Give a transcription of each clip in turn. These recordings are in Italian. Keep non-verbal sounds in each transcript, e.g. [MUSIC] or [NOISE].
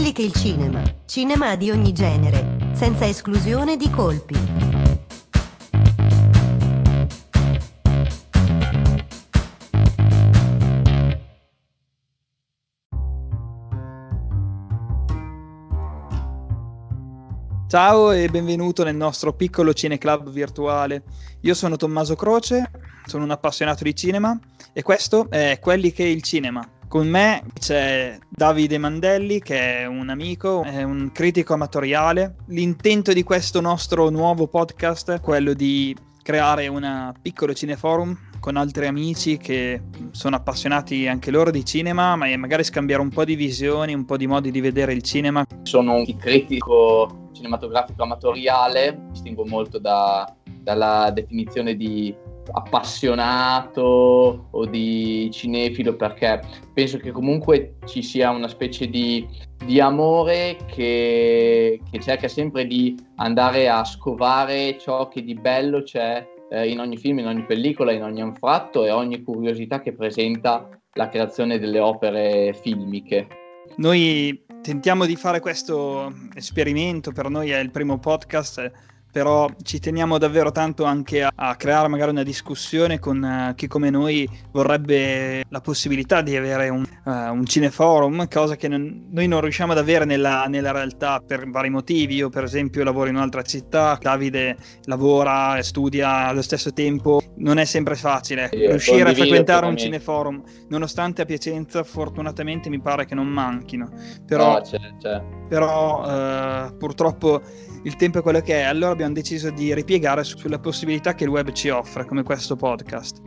quelli che il cinema, cinema di ogni genere, senza esclusione di colpi. Ciao e benvenuto nel nostro piccolo cineclub virtuale. Io sono Tommaso Croce, sono un appassionato di cinema e questo è Quelli che il cinema. Con me c'è Davide Mandelli che è un amico, è un critico amatoriale. L'intento di questo nostro nuovo podcast è quello di creare un piccolo cineforum con altri amici che sono appassionati anche loro di cinema, ma magari scambiare un po' di visioni, un po' di modi di vedere il cinema. Sono un critico cinematografico amatoriale, distingo molto da, dalla definizione di appassionato o di cinefilo perché penso che comunque ci sia una specie di, di amore che, che, cerca sempre di andare a scovare ciò che di bello c'è eh, in ogni film, in ogni pellicola, in ogni anfratto e ogni curiosità che presenta la creazione delle opere filmiche. Noi tentiamo di fare questo esperimento, per noi è il primo podcast però ci teniamo davvero tanto anche a, a creare magari una discussione con uh, chi come noi vorrebbe la possibilità di avere un, uh, un cineforum, cosa che non, noi non riusciamo ad avere nella, nella, realtà per vari motivi. Io per esempio lavoro in un'altra città, Davide lavora e studia allo stesso tempo, non è sempre facile Io riuscire a frequentare un cineforum, nonostante a Piacenza fortunatamente mi pare che non manchino. Però, no, c'è, c'è. però uh, purtroppo il tempo è quello che è, allora abbiamo deciso di ripiegare sulle possibilità che il web ci offre, come questo podcast.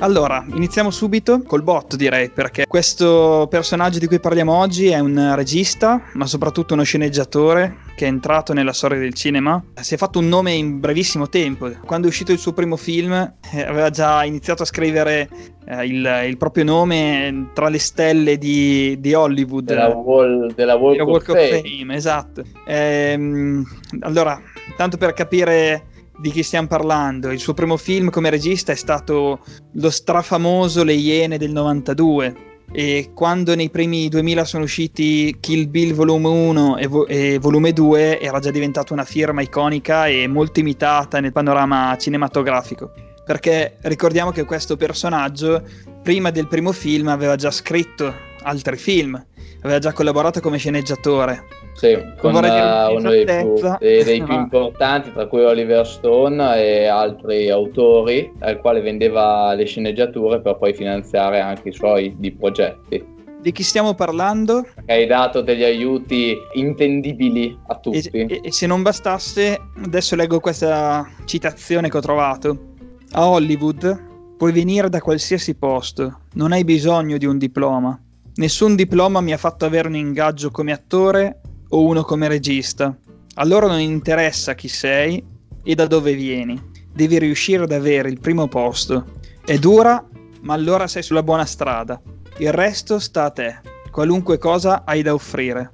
Allora, iniziamo subito col bot direi, perché questo personaggio di cui parliamo oggi è un regista, ma soprattutto uno sceneggiatore che è entrato nella storia del cinema. Si è fatto un nome in brevissimo tempo. Quando è uscito il suo primo film eh, aveva già iniziato a scrivere eh, il, il, proprio nome tra le stelle di, di Hollywood. Della, wall, della Walk, della Walk of, of Fame. Fame. Esatto. Ehm, allora, tanto per capire di chi stiamo parlando. Il suo primo film come regista è stato lo strafamoso Le Iene del 92. E quando nei primi 2000 sono usciti Kill Bill volume 1 e, vo- e volume 2 era già diventata una firma iconica e molto imitata nel panorama cinematografico. Perché ricordiamo che questo personaggio prima del primo film aveva già scritto altri film, aveva già collaborato come sceneggiatore sì, con uh, uno dei più, dei, dei [LAUGHS] più importanti, tra cui Oliver Stone e altri autori, al quale vendeva le sceneggiature per poi finanziare anche i suoi di progetti. Di chi stiamo parlando? Hai dato degli aiuti intendibili a tutti. E, e, e se non bastasse, adesso leggo questa citazione che ho trovato. A Hollywood puoi venire da qualsiasi posto, non hai bisogno di un diploma. Nessun diploma mi ha fatto avere un ingaggio come attore o uno come regista. A loro non interessa chi sei e da dove vieni. Devi riuscire ad avere il primo posto. È dura, ma allora sei sulla buona strada. Il resto sta a te. Qualunque cosa hai da offrire.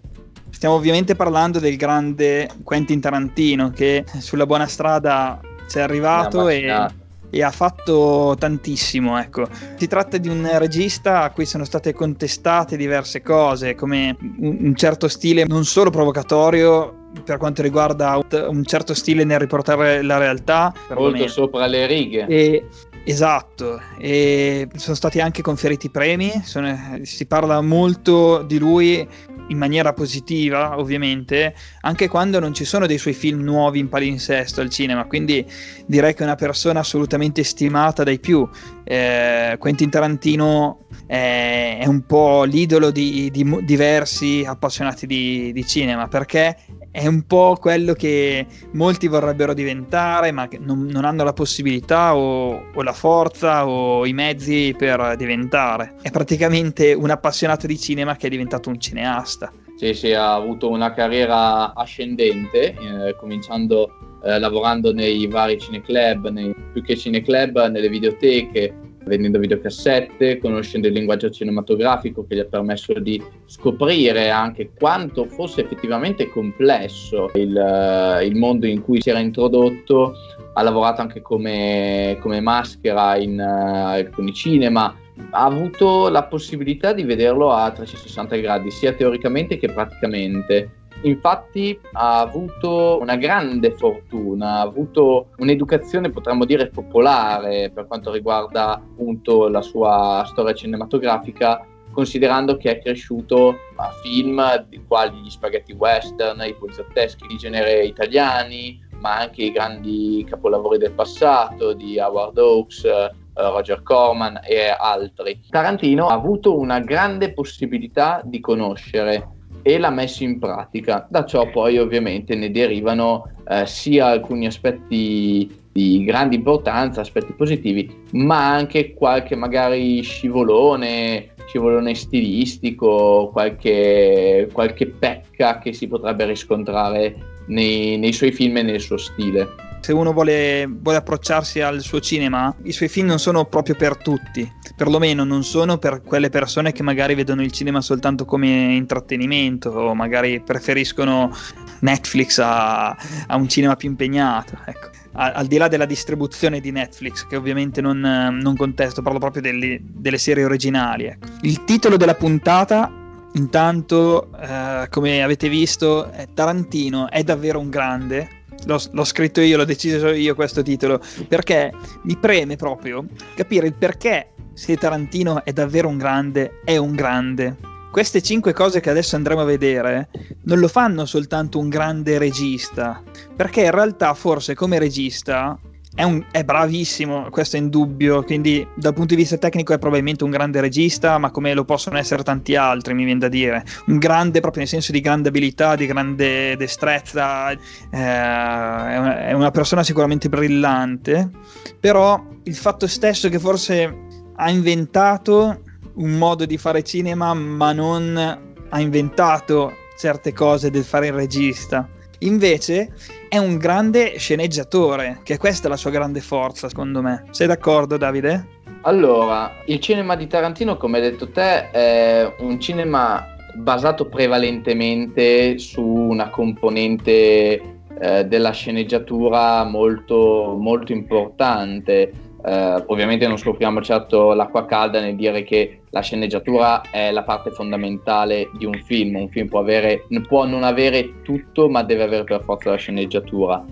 Stiamo ovviamente parlando del grande Quentin Tarantino che sulla buona strada c'è arrivato e e ha fatto tantissimo. Ecco. Si tratta di un regista a cui sono state contestate diverse cose, come un, certo stile non solo provocatorio per quanto riguarda un certo stile nel riportare la realtà. Molto sopra le righe. E, esatto, e sono stati anche conferiti premi, sono, si parla molto di lui in maniera positiva, ovviamente, anche quando non ci sono dei suoi film nuovi in palinsesto al cinema. Quindi direi che è una persona assolutamente stimata dai più. Eh, Quentin Tarantino è, è, un po' l'idolo di, di diversi appassionati di, di, cinema perché è un po' quello che molti vorrebbero diventare, ma che non, non hanno la possibilità o, o la forza o i mezzi per diventare. È praticamente un appassionato di cinema che è diventato un cineasta. Sì, sì, ha avuto una carriera ascendente, eh, cominciando eh, lavorando nei vari cineclub, nei, più che cineclub, nelle videoteche, vendendo videocassette, conoscendo il linguaggio cinematografico che gli ha permesso di scoprire anche quanto fosse effettivamente complesso il, eh, il mondo in cui si era introdotto. Ha lavorato anche come, come maschera in uh, alcuni cinema, ha avuto la possibilità di vederlo a 360 gradi, sia teoricamente che praticamente. Infatti ha avuto una grande fortuna, ha avuto un'educazione, potremmo dire, popolare per quanto riguarda appunto la sua storia cinematografica, considerando che è cresciuto a film quali gli spaghetti western, i poliziotteschi di genere italiani, ma anche i grandi capolavori del passato di Howard Hawks, eh, Roger Corman e altri. Tarantino ha avuto una grande possibilità di conoscere e l'ha messo in pratica. Da ciò poi ovviamente ne derivano eh, sia alcuni aspetti di grande importanza, aspetti positivi, ma anche qualche magari scivolone, scivolone stilistico, qualche, qualche pecca che si potrebbe riscontrare nei, nei suoi film e nel suo stile se uno vuole, vuole, approcciarsi al suo cinema, i suoi film non sono proprio per tutti, perlomeno non sono per quelle persone che magari vedono il cinema soltanto come intrattenimento o magari preferiscono Netflix a, a un cinema più impegnato. Ecco. Al, di là della distribuzione di Netflix, che ovviamente non, non contesto, parlo proprio delle, delle serie originali. Ecco. Il titolo della puntata Intanto, eh, come avete visto, Tarantino è davvero un grande, L'ho, l'ho, scritto io, l'ho deciso io questo titolo, perché mi preme proprio capire il perché se Tarantino è davvero un grande, è un grande. Queste cinque cose che adesso andremo a vedere non lo fanno soltanto un grande regista, perché in realtà forse come regista è, un, è, bravissimo, questo è indubbio, quindi dal punto di vista tecnico è probabilmente un grande regista, ma come lo possono essere tanti altri, mi viene da dire. Un grande proprio nel senso di grande abilità, di grande destrezza, eh, è una persona sicuramente brillante, però il fatto stesso che forse ha inventato un modo di fare cinema, ma non ha inventato certe cose del fare il regista. Invece è un grande sceneggiatore, che questa è la sua grande forza, secondo me. Sei d'accordo, Davide? Allora, il cinema di Tarantino, come hai detto te, è un cinema basato prevalentemente su una componente eh, della sceneggiatura molto, molto importante. Eh, ovviamente non scopriamo certo l'acqua calda nel dire che la sceneggiatura è la parte fondamentale di un film. Un film può, avere, può non avere tutto, ma deve avere per forza la sceneggiatura.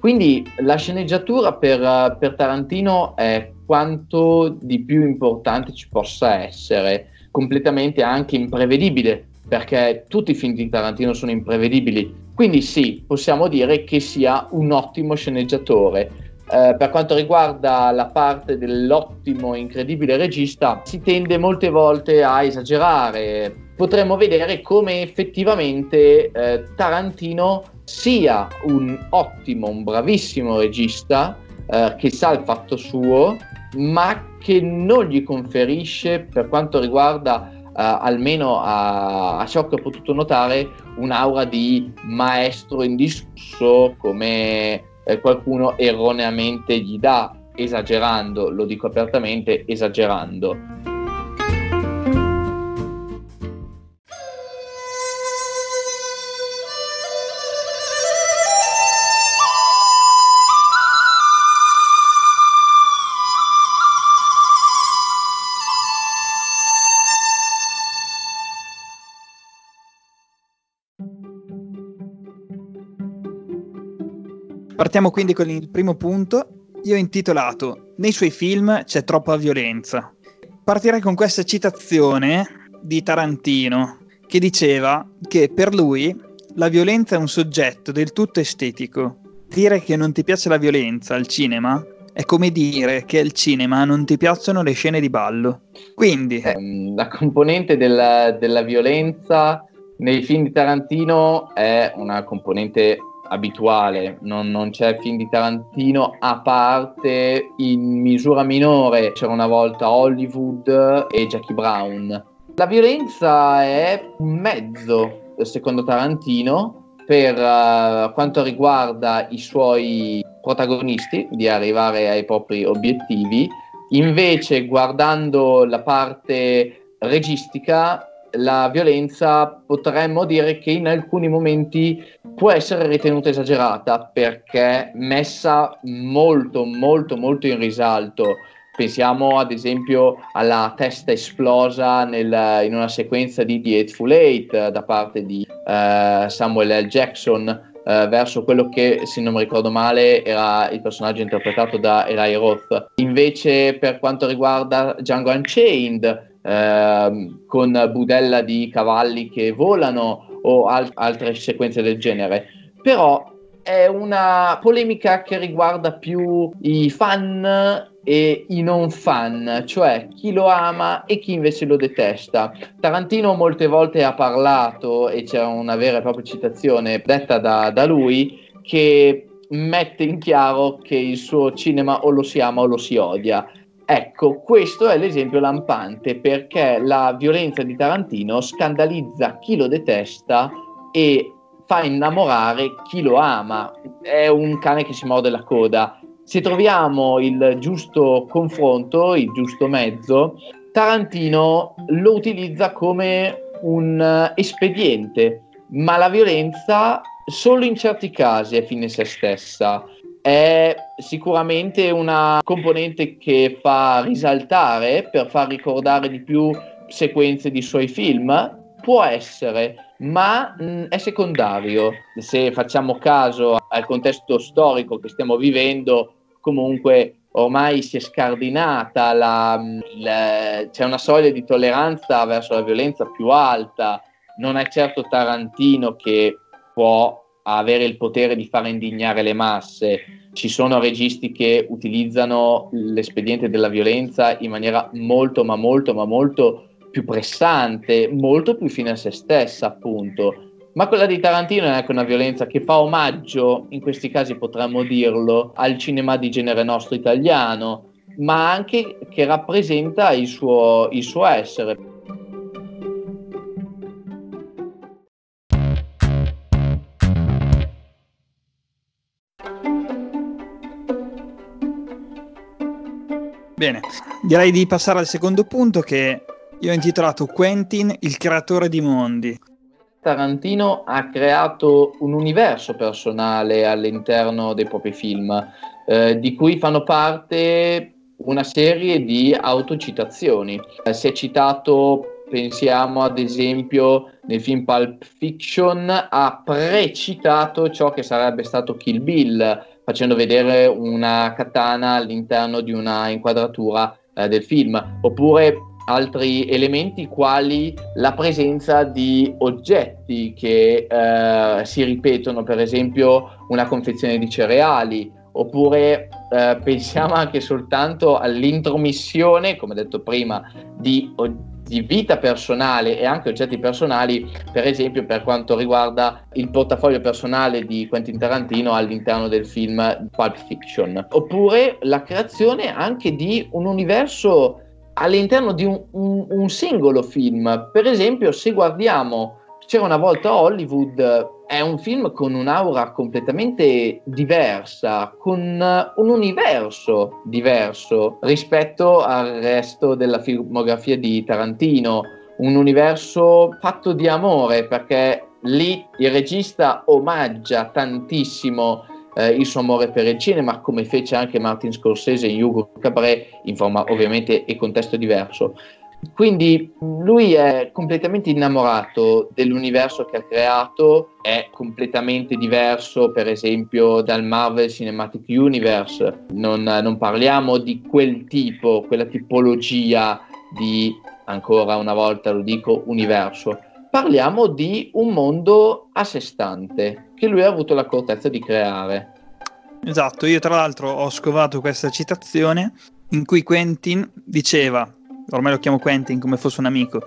Quindi la sceneggiatura per, per Tarantino è quanto di più importante ci possa essere, completamente anche imprevedibile, perché tutti i film di Tarantino sono imprevedibili. Quindi sì, possiamo dire che sia un ottimo sceneggiatore eh, per quanto riguarda la parte dell'ottimo, incredibile regista, si tende molte volte a esagerare. Potremmo vedere come effettivamente eh, Tarantino sia un ottimo, un bravissimo regista eh, che sa il fatto suo, ma che non gli conferisce, per quanto riguarda Uh, almeno a, a, ciò che ho potuto notare, un'aura di maestro indiscusso come eh, qualcuno erroneamente gli dà, esagerando, lo dico apertamente, esagerando. Partiamo quindi con il primo punto. Io ho intitolato Nei suoi film c'è troppa violenza. Partirei con questa citazione di Tarantino che diceva che per lui la violenza è un soggetto del tutto estetico. Dire che non ti piace la violenza al cinema è come dire che al cinema non ti piacciono le scene di ballo. Quindi... Eh, la componente della, della violenza nei film di Tarantino è una componente abituale, non, non, c'è film di Tarantino a parte in misura minore, c'era una volta Hollywood e Jackie Brown. La violenza è un mezzo, secondo Tarantino, per uh, quanto riguarda i suoi protagonisti di arrivare ai propri obiettivi, Invece, guardando la parte registica, la violenza potremmo dire che in alcuni momenti può essere ritenuta esagerata perché messa molto molto molto in risalto pensiamo ad esempio alla testa esplosa nel, in una sequenza di The Eightful Eight da parte di uh, Samuel L. Jackson Uh, verso quello che, se non mi ricordo male, era il personaggio interpretato da Eli Roth. Invece, per quanto riguarda Django Unchained, Ehm, con budella di cavalli che volano o al- altre sequenze del genere. Però è una polemica che riguarda più i fan e i non fan, cioè chi lo ama e chi invece lo detesta. Tarantino molte volte ha parlato, e c'è una vera e propria citazione detta da, da lui, che mette in chiaro che il suo cinema o lo si ama o lo si odia. Ecco, questo è l'esempio lampante perché la violenza di Tarantino scandalizza chi lo detesta e fa innamorare chi lo ama. È un cane che si morde la coda. Se troviamo il giusto confronto, il giusto mezzo, Tarantino lo utilizza come un espediente, ma la violenza solo in certi casi è fine se stessa è sicuramente una componente che fa risaltare per far ricordare di più sequenze di suoi film, può essere, ma mh, è secondario. Se facciamo caso al contesto storico che stiamo vivendo, comunque ormai si è scardinata, la, la, c'è una soglia di tolleranza verso la violenza più alta. Non è certo Tarantino che può avere il potere di far indignare le masse. Ci sono registi che utilizzano l'espediente della violenza in maniera molto, ma molto, ma molto più pressante, molto più fine a se stessa, appunto. Ma quella di Tarantino è anche una violenza che fa omaggio, in questi casi potremmo dirlo, al cinema di genere nostro italiano, ma anche che rappresenta il suo, il suo essere. Bene, direi di passare al secondo punto che io ho intitolato Quentin, il creatore di mondi. Tarantino ha creato un universo personale all'interno dei propri film, eh, di cui fanno parte una serie di autocitazioni. Eh, si è citato, pensiamo ad esempio nel film Pulp Fiction, ha precitato ciò che sarebbe stato Kill Bill facendo vedere una katana all'interno di una inquadratura eh, del film, oppure altri elementi quali la presenza di oggetti che eh, si ripetono, per esempio una confezione di cereali, oppure eh, pensiamo anche soltanto all'intromissione, come detto prima, di oggetti di vita personale e anche oggetti personali, per esempio per quanto riguarda il portafoglio personale di Quentin Tarantino all'interno del film Pulp Fiction, oppure la creazione anche di un universo all'interno di un, un, un singolo film. Per esempio, se guardiamo C'era una volta Hollywood, è un film con un'aura completamente diversa, con un universo diverso rispetto al resto della filmografia di Tarantino, un universo fatto di amore perché lì il regista omaggia tantissimo eh, il suo amore per il cinema, come fece anche Martin Scorsese in Hugo Cabret, in forma ovviamente e contesto diverso. Quindi lui è completamente innamorato dell'universo che ha creato, è completamente diverso per esempio dal Marvel Cinematic Universe, non, non parliamo di quel tipo, quella tipologia di, ancora una volta lo dico, universo, parliamo di un mondo a sé stante che lui ha avuto l'accortezza di creare. Esatto, io tra l'altro ho scovato questa citazione in cui Quentin diceva ormai lo chiamo Quentin come fosse un amico.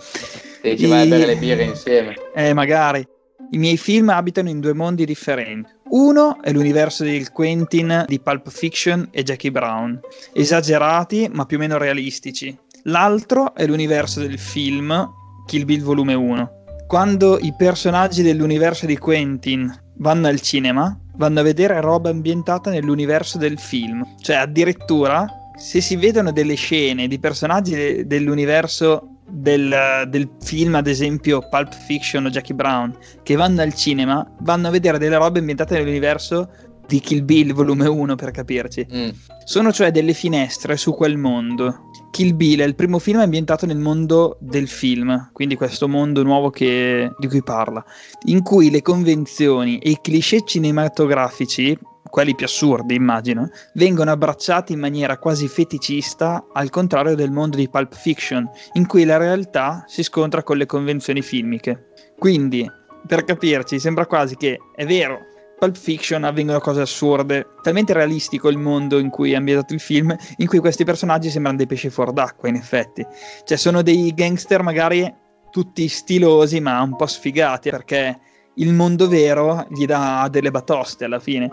E ci vai a bere le birre insieme. Eh, magari. I miei film abitano in due mondi differenti. Uno è l'universo del Quentin di Pulp Fiction e Jackie Brown, esagerati ma più o meno realistici. L'altro è l'universo del film Kill Bill Volume 1. Quando i personaggi dell'universo di Quentin vanno al cinema, vanno a vedere roba ambientata nell'universo del film. Cioè, addirittura se si vedono delle scene di personaggi de- dell'universo del, del, film, ad esempio Pulp Fiction o Jackie Brown, che vanno al cinema, vanno a vedere delle robe ambientate nell'universo di Kill Bill volume 1 per capirci. Mm. Sono cioè delle finestre su quel mondo. Kill Bill è il primo film ambientato nel mondo del film, quindi questo mondo nuovo che, di cui parla, in cui le convenzioni e i cliché cinematografici quelli più assurdi immagino, vengono abbracciati in maniera quasi feticista al contrario del mondo di Pulp Fiction, in cui la realtà si scontra con le convenzioni filmiche. Quindi, per capirci, sembra quasi che è vero, Pulp Fiction avvengono cose assurde, talmente realistico il mondo in cui è ambientato il film, in cui questi personaggi sembrano dei pesci fuori d'acqua, in effetti. Cioè, sono dei gangster magari tutti stilosi, ma un po' sfigati, perché il mondo vero gli dà delle batoste alla fine.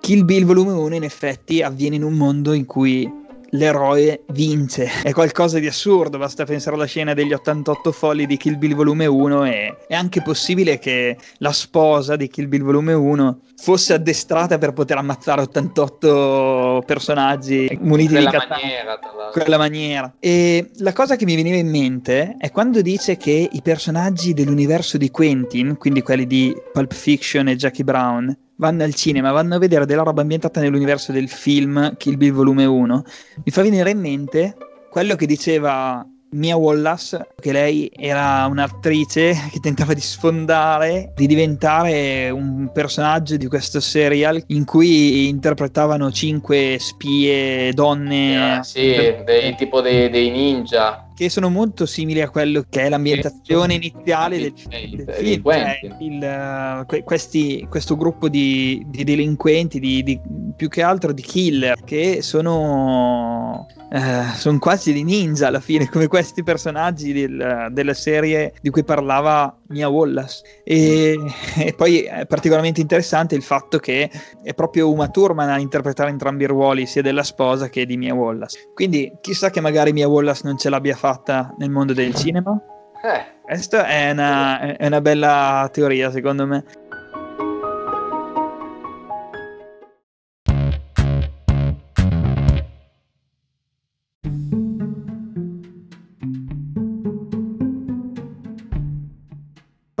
Kill Bill volume 1 in effetti avviene in un mondo in cui l'eroe vince. È qualcosa di assurdo, basta pensare alla scena degli 88 folli di Kill Bill volume 1 e è anche possibile che la sposa di Kill Bill volume 1 fosse addestrata per poter ammazzare 88 personaggi muniti quella di katana. maniera, quella maniera. E la cosa che mi veniva in mente è quando dice che i personaggi dell'universo di Quentin, quindi quelli di Pulp Fiction e Jackie Brown, vanno al cinema, vanno a vedere della roba ambientata nell'universo del film Kill Bill volume 1, mi fa venire in mente quello che diceva Mia Wallace, che lei era un'attrice che tentava di sfondare, di diventare un personaggio di questo serial in cui interpretavano cinque spie donne. Ah, sì, dei, tipo dei, dei ninja che sono molto simili a quello che è l'ambientazione iniziale del, del film. Cioè il, uh, questi, questo gruppo di, di delinquenti, di, di, più che altro di killer, che sono Uh, sono quasi di ninja alla fine, [LAUGHS] come questi personaggi del, della serie di cui parlava Mia Wallace. E, [LAUGHS] e, poi è particolarmente interessante il fatto che è proprio Uma Thurman a interpretare entrambi i ruoli, sia della sposa che di Mia Wallace. Quindi chissà che magari Mia Wallace non ce l'abbia fatta nel mondo del cinema. Eh. Questa è una, è una bella teoria, secondo me.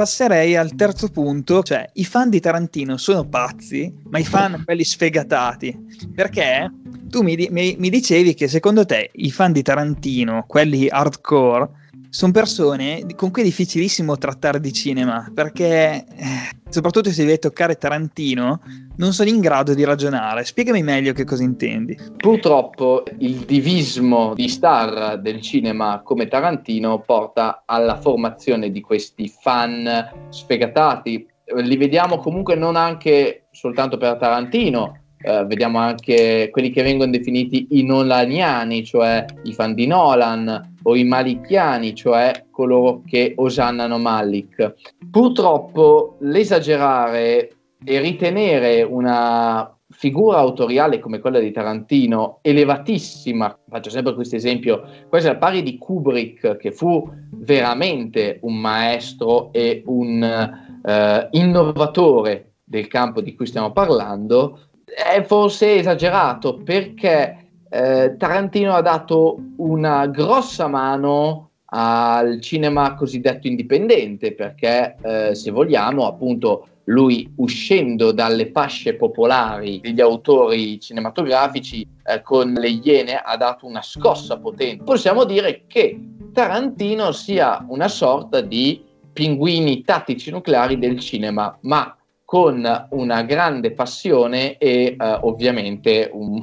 Passerei al terzo punto, cioè i fan di Tarantino sono pazzi, ma i fan [LAUGHS] quelli sfegatati, perché tu mi, mi, mi dicevi che secondo te i fan di Tarantino, quelli hardcore, sono persone con cui è difficilissimo trattare di cinema perché, eh, soprattutto se devi toccare Tarantino, non sono in grado di ragionare. Spiegami meglio che cosa intendi. Purtroppo il divismo di star del cinema come Tarantino porta alla formazione di questi fan sfegatati. Li vediamo comunque non anche soltanto per Tarantino, eh, vediamo anche quelli che vengono definiti i nolaniani, cioè i fan di Nolan, o i malicchiani, cioè coloro che osannano Malik. Purtroppo l'esagerare e ritenere una figura autoriale come quella di Tarantino, elevatissima, faccio sempre questo esempio, è al pari di Kubrick, che fu veramente un maestro e un eh, innovatore del campo di cui stiamo parlando, è forse esagerato perché eh, Tarantino ha dato una grossa mano al cinema cosiddetto indipendente perché eh, se vogliamo appunto lui uscendo dalle fasce popolari degli autori cinematografici eh, con le Iene ha dato una scossa potente. Possiamo dire che Tarantino sia una sorta di pinguini tattici nucleari del cinema, ma con una grande passione e uh, ovviamente un,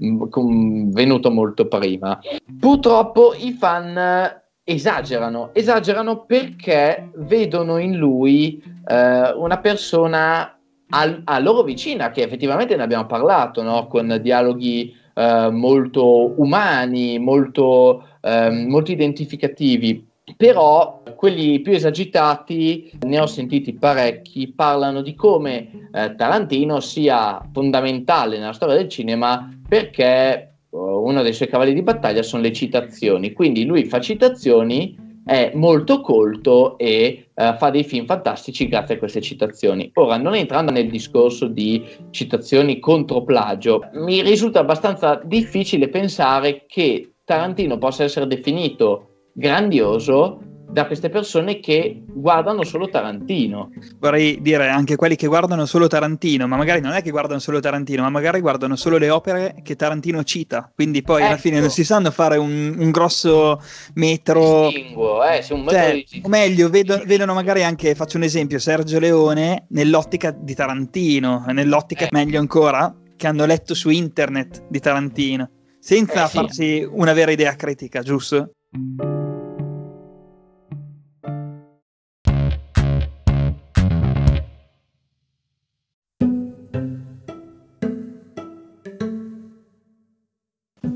un, venuto molto prima. Purtroppo i fan esagerano, esagerano perché vedono in lui uh, una persona al, a loro vicina, che effettivamente ne abbiamo parlato, no? con dialoghi uh, molto umani, molto, molto identificativi però quelli più esagitati, ne ho sentiti parecchi, parlano di come eh, Tarantino sia fondamentale nella storia del cinema perché uh, uno dei suoi cavalli di battaglia sono le citazioni, quindi lui fa citazioni è molto colto e uh, fa dei film fantastici grazie a queste citazioni. Ora, non entrando nel discorso di citazioni contro plagio, mi risulta abbastanza difficile pensare che Tarantino possa essere definito grandioso da queste persone che guardano solo Tarantino. Vorrei dire anche quelli che guardano solo Tarantino, ma magari non è che guardano solo Tarantino, ma magari guardano solo le opere che Tarantino cita. Quindi poi ecco. alla fine non si sanno fare un, un grosso metro. Distinguo, eh, un metro cioè, di... O meglio, vedo, vedono magari anche, faccio un esempio, Sergio Leone nell'ottica di Tarantino, nell'ottica eh. meglio ancora, che hanno letto su internet di Tarantino, senza eh, sì. farsi una vera idea critica, giusto?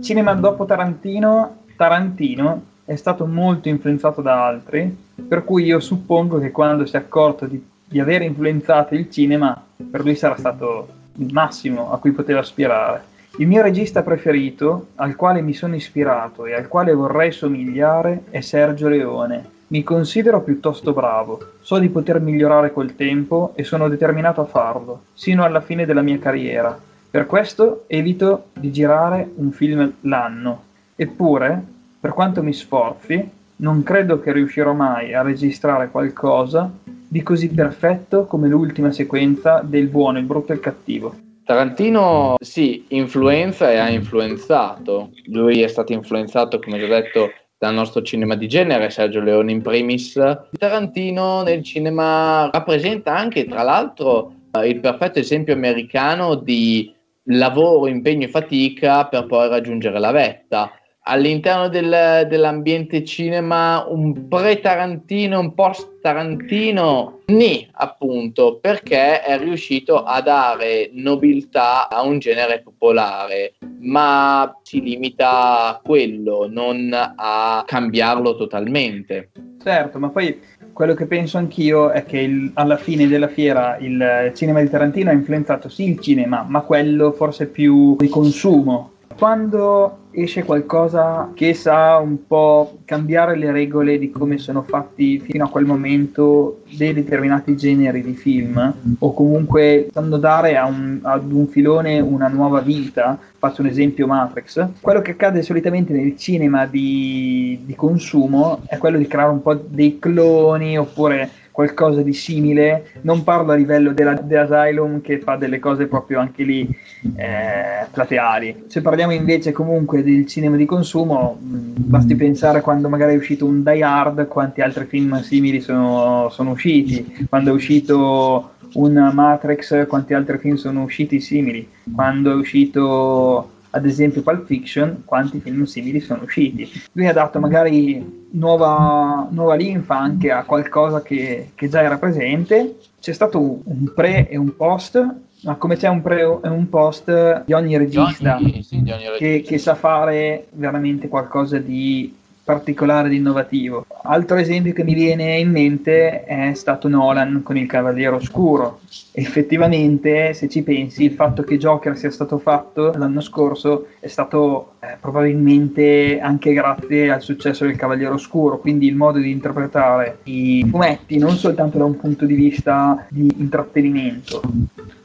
Cinema dopo Tarantino, Tarantino è stato molto influenzato da altri, per cui io suppongo che quando si è accorto di, di aver influenzato il cinema, per lui sarà stato il massimo a cui poteva aspirare. Il mio regista preferito, al quale mi sono ispirato e al quale vorrei somigliare, è Sergio Leone. Mi considero piuttosto bravo, so di poter migliorare col tempo e sono determinato a farlo, sino alla fine della mia carriera per questo evito di girare un film l'anno. Eppure, per quanto mi sforzi, non credo che riuscirò mai a registrare qualcosa di così perfetto come l'ultima sequenza del buono, il brutto e il cattivo. Tarantino sì, influenza e ha influenzato. Lui è stato influenzato, come già detto, dal nostro cinema di genere, Sergio Leone in primis. Tarantino nel cinema rappresenta anche, tra l'altro, il perfetto esempio americano di lavoro, impegno e fatica per poi raggiungere la vetta. All'interno del, dell'ambiente cinema un pre-Tarantino, un post-Tarantino, ni appunto, perché è riuscito a dare nobiltà a un genere popolare, ma si limita a quello, non a cambiarlo totalmente. Certo, ma poi quello che penso anch'io è che il, alla fine della fiera il cinema di Tarantino ha influenzato sì il cinema, ma quello forse più di consumo. Quando esce qualcosa che sa un po' cambiare le regole di come sono fatti fino a quel momento dei determinati generi di film o comunque sanno dare a un, ad un filone una nuova vita faccio un esempio Matrix quello che accade solitamente nel cinema di, di consumo è quello di creare un po' dei cloni oppure qualcosa di simile. Non parlo a livello della, dell'Asylum che fa delle cose proprio anche lì eh, plateali. Se parliamo invece comunque del cinema di consumo, mm, basti pensare quando magari è uscito un Die Hard, quanti altri film simili sono, sono usciti, quando è uscito un Matrix, quanti altri film sono usciti simili, quando è uscito ad esempio Pulp Fiction, quanti film simili sono usciti. Lui ha dato magari nuova, nuova linfa anche a qualcosa che, che, già era presente. C'è stato un pre e un post, ma come c'è un pre e un post di ogni regista, di ogni, sì, di ogni regista. Che, che sa fare veramente qualcosa di particolare ed innovativo. Altro esempio che mi viene in mente è stato Nolan con il Cavaliere Oscuro. Effettivamente, se ci pensi, il fatto che Joker sia stato fatto l'anno scorso è stato eh, probabilmente anche grazie al successo del Cavaliere Oscuro, quindi il modo di interpretare i fumetti non soltanto da un punto di vista di intrattenimento,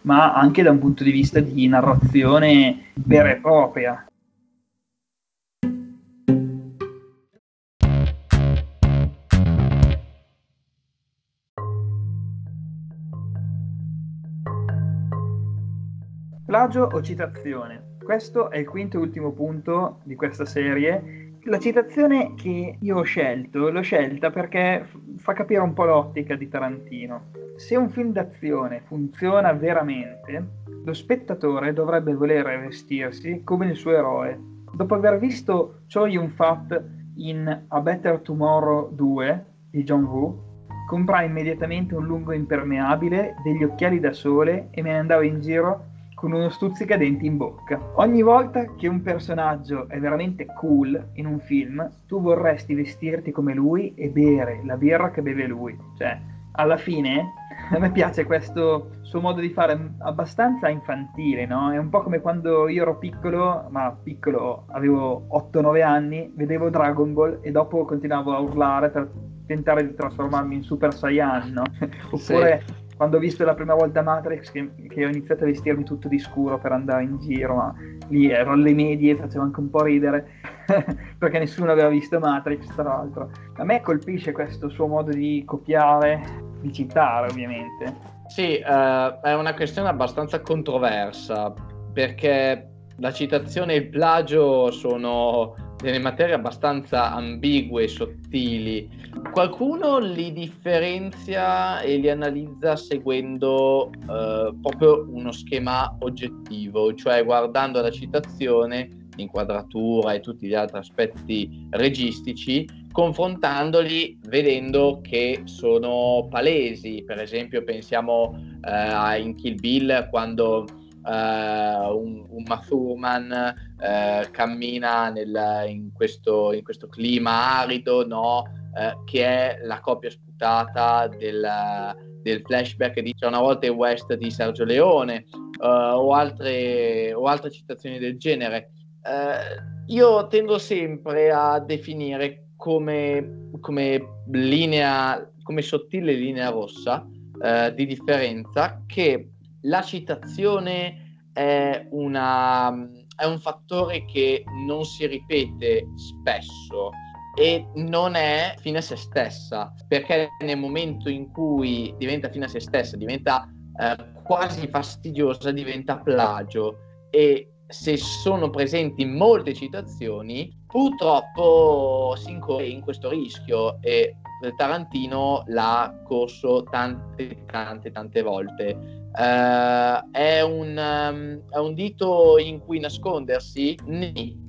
ma anche da un punto di vista di narrazione vera e propria. Plagio o citazione? Questo è il quinto e ultimo punto di questa serie. La citazione che io ho scelto, l'ho scelta perché fa capire un po' l'ottica di Tarantino. Se un film d'azione funziona veramente, lo spettatore dovrebbe volere vestirsi come il suo eroe. Dopo aver visto Choi Yun-fat in A Better Tomorrow 2 di John Woo, comprai immediatamente un lungo impermeabile, degli occhiali da sole e me ne andavo in giro con uno stuzzicadenti in bocca. Ogni volta che un personaggio è veramente cool in un film, tu vorresti vestirti come lui e bere la birra che beve lui. Cioè, alla fine [LAUGHS] a me piace questo suo modo di fare abbastanza infantile, no? È un po' come quando io ero piccolo, ma piccolo, avevo 8-9 anni, vedevo Dragon Ball e dopo continuavo a urlare per tentare di trasformarmi in Super Saiyan, no? [LAUGHS] Oppure sì quando ho visto la prima volta Matrix che, che, ho iniziato a vestirmi tutto di scuro per andare in giro, ma lì ero alle medie, facevo anche un po' ridere, [LAUGHS] perché nessuno aveva visto Matrix, tra l'altro. A me colpisce questo suo modo di copiare, di citare ovviamente. Sì, uh, è una questione abbastanza controversa, perché la citazione e il plagio sono delle materie abbastanza ambigue e sottili. Qualcuno li differenzia e li analizza seguendo eh, proprio uno schema oggettivo, cioè guardando la citazione, l'inquadratura e tutti gli altri aspetti registici, confrontandoli vedendo che sono palesi. Per esempio pensiamo eh, a in Kill Bill quando uh, un, un Mathurman uh, cammina nel, in, questo, in, questo, clima arido, no? uh, che è la copia sputata del, del, flashback di C'è una volta in West di Sergio Leone o altre, o, altre, citazioni del genere. io tendo sempre a definire come, come linea, come sottile linea rossa di differenza che la citazione è, una, è un fattore che non si ripete spesso e non è fine a se stessa, perché nel momento in cui diventa fine a se stessa, diventa eh, quasi fastidiosa, diventa plagio e se sono presenti molte citazioni, purtroppo si incorre in questo rischio e Tarantino l'ha corso tante, tante, tante volte. Uh, è, un, um, è, un, dito in cui nascondersi?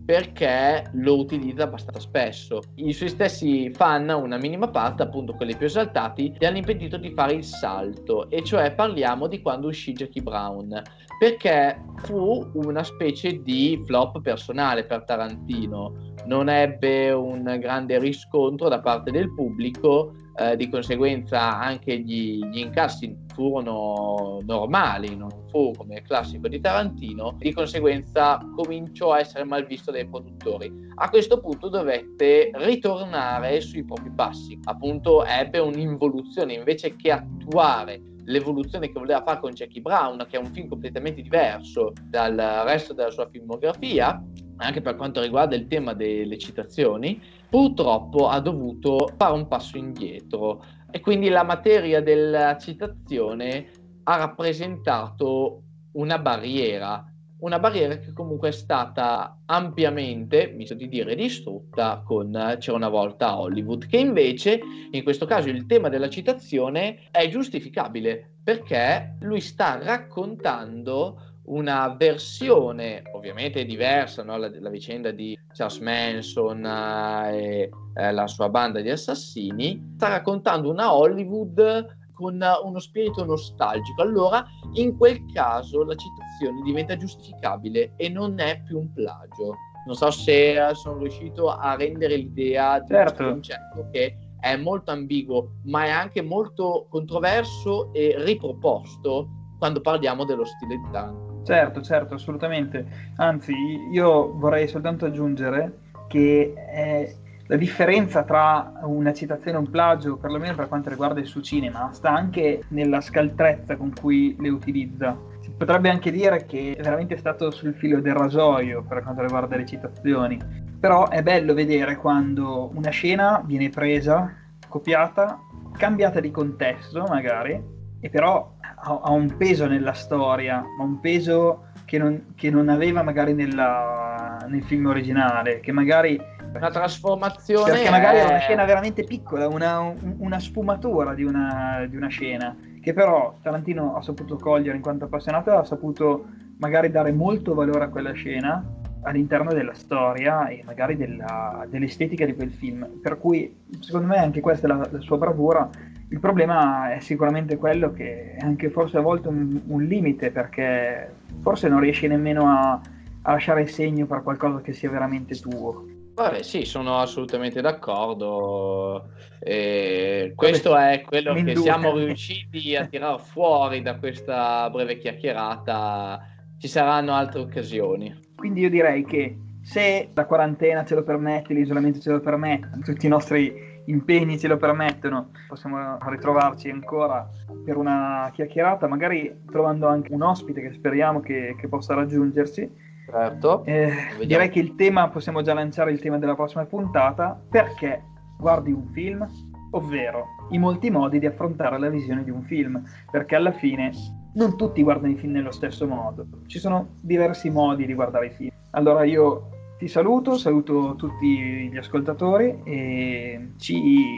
Perché lo utilizza abbastanza spesso. I suoi stessi fan, una minima parte, appunto quelli più esaltati, gli hanno impedito di fare il salto, e cioè parliamo di quando uscì Jackie Brown, perché fu una specie di flop personale per Tarantino non ebbe un grande riscontro da parte del pubblico, eh, di conseguenza anche gli, gli, incassi furono normali, non fu come classico di Tarantino, di conseguenza cominciò a essere mal visto dai produttori. A questo punto dovette ritornare sui propri passi, appunto ebbe un'involuzione invece che attuare l'evoluzione che voleva fare con Jackie Brown, che è un film completamente diverso dal resto della sua filmografia, anche per quanto riguarda il tema delle citazioni, purtroppo ha dovuto fare un passo indietro e quindi la materia della citazione ha rappresentato una barriera, una barriera che comunque è stata ampiamente, mi so di dire, distrutta con C'era una volta Hollywood, che invece in questo caso il tema della citazione è giustificabile perché lui sta raccontando una versione ovviamente diversa, no? la, la, vicenda di Charles Manson uh, e uh, la sua banda di assassini, sta raccontando una Hollywood con uno spirito nostalgico. Allora, in quel caso, la citazione diventa giustificabile e non è più un plagio. Non so se sono riuscito a rendere l'idea di certo. questo concetto che è molto ambiguo, ma è anche molto controverso e riproposto quando parliamo dello stile di Tarantino. Certo, certo, assolutamente. Anzi, io vorrei soltanto aggiungere che eh, la differenza tra una citazione e un plagio, perlomeno per quanto riguarda il suo cinema, sta anche nella scaltrezza con cui le utilizza. Si potrebbe anche dire che è veramente stato sul filo del rasoio per quanto riguarda le citazioni. Però è bello vedere quando una scena viene presa, copiata, cambiata di contesto magari, e però ha, ha, un peso nella storia, ma un peso che non, che non aveva magari nella, nel film originale, che magari... Una trasformazione... Perché magari è una scena veramente piccola, una, una sfumatura di una, di una scena, che però Tarantino ha saputo cogliere in quanto appassionato, ha saputo magari dare molto valore a quella scena all'interno della storia e magari della, dell'estetica di quel film. Per cui secondo me anche questa è la, la sua bravura il problema è sicuramente quello che è anche forse a volte un, un limite perché forse non riesci nemmeno a, a lasciare segno per qualcosa che sia veramente tuo. Vabbè, sì, sono assolutamente d'accordo. Eh, questo è quello che siamo riusciti a tirar fuori da questa breve chiacchierata. Ci saranno altre occasioni. Quindi io direi che se la quarantena ce lo permette, l'isolamento ce lo permette, tutti i nostri impegni ce lo permettono, possiamo ritrovarci ancora per una chiacchierata, magari trovando anche un ospite che speriamo che, che possa raggiungerci Certo. Eh, direi che il tema, possiamo già lanciare il tema della prossima puntata, perché guardi un film, ovvero i molti modi di affrontare la visione di un film, perché alla fine non tutti guardano i film nello stesso modo, ci sono diversi modi di guardare i film. Allora io ti saluto, saluto tutti gli ascoltatori e ci,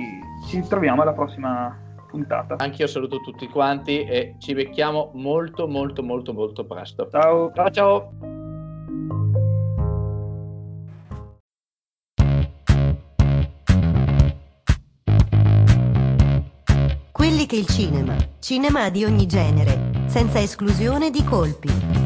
ci troviamo alla prossima puntata. Anch'io saluto tutti quanti e ci becchiamo molto molto molto molto presto. Ciao ciao ciao. Quelli che il cinema, cinema di ogni genere, senza esclusione di colpi.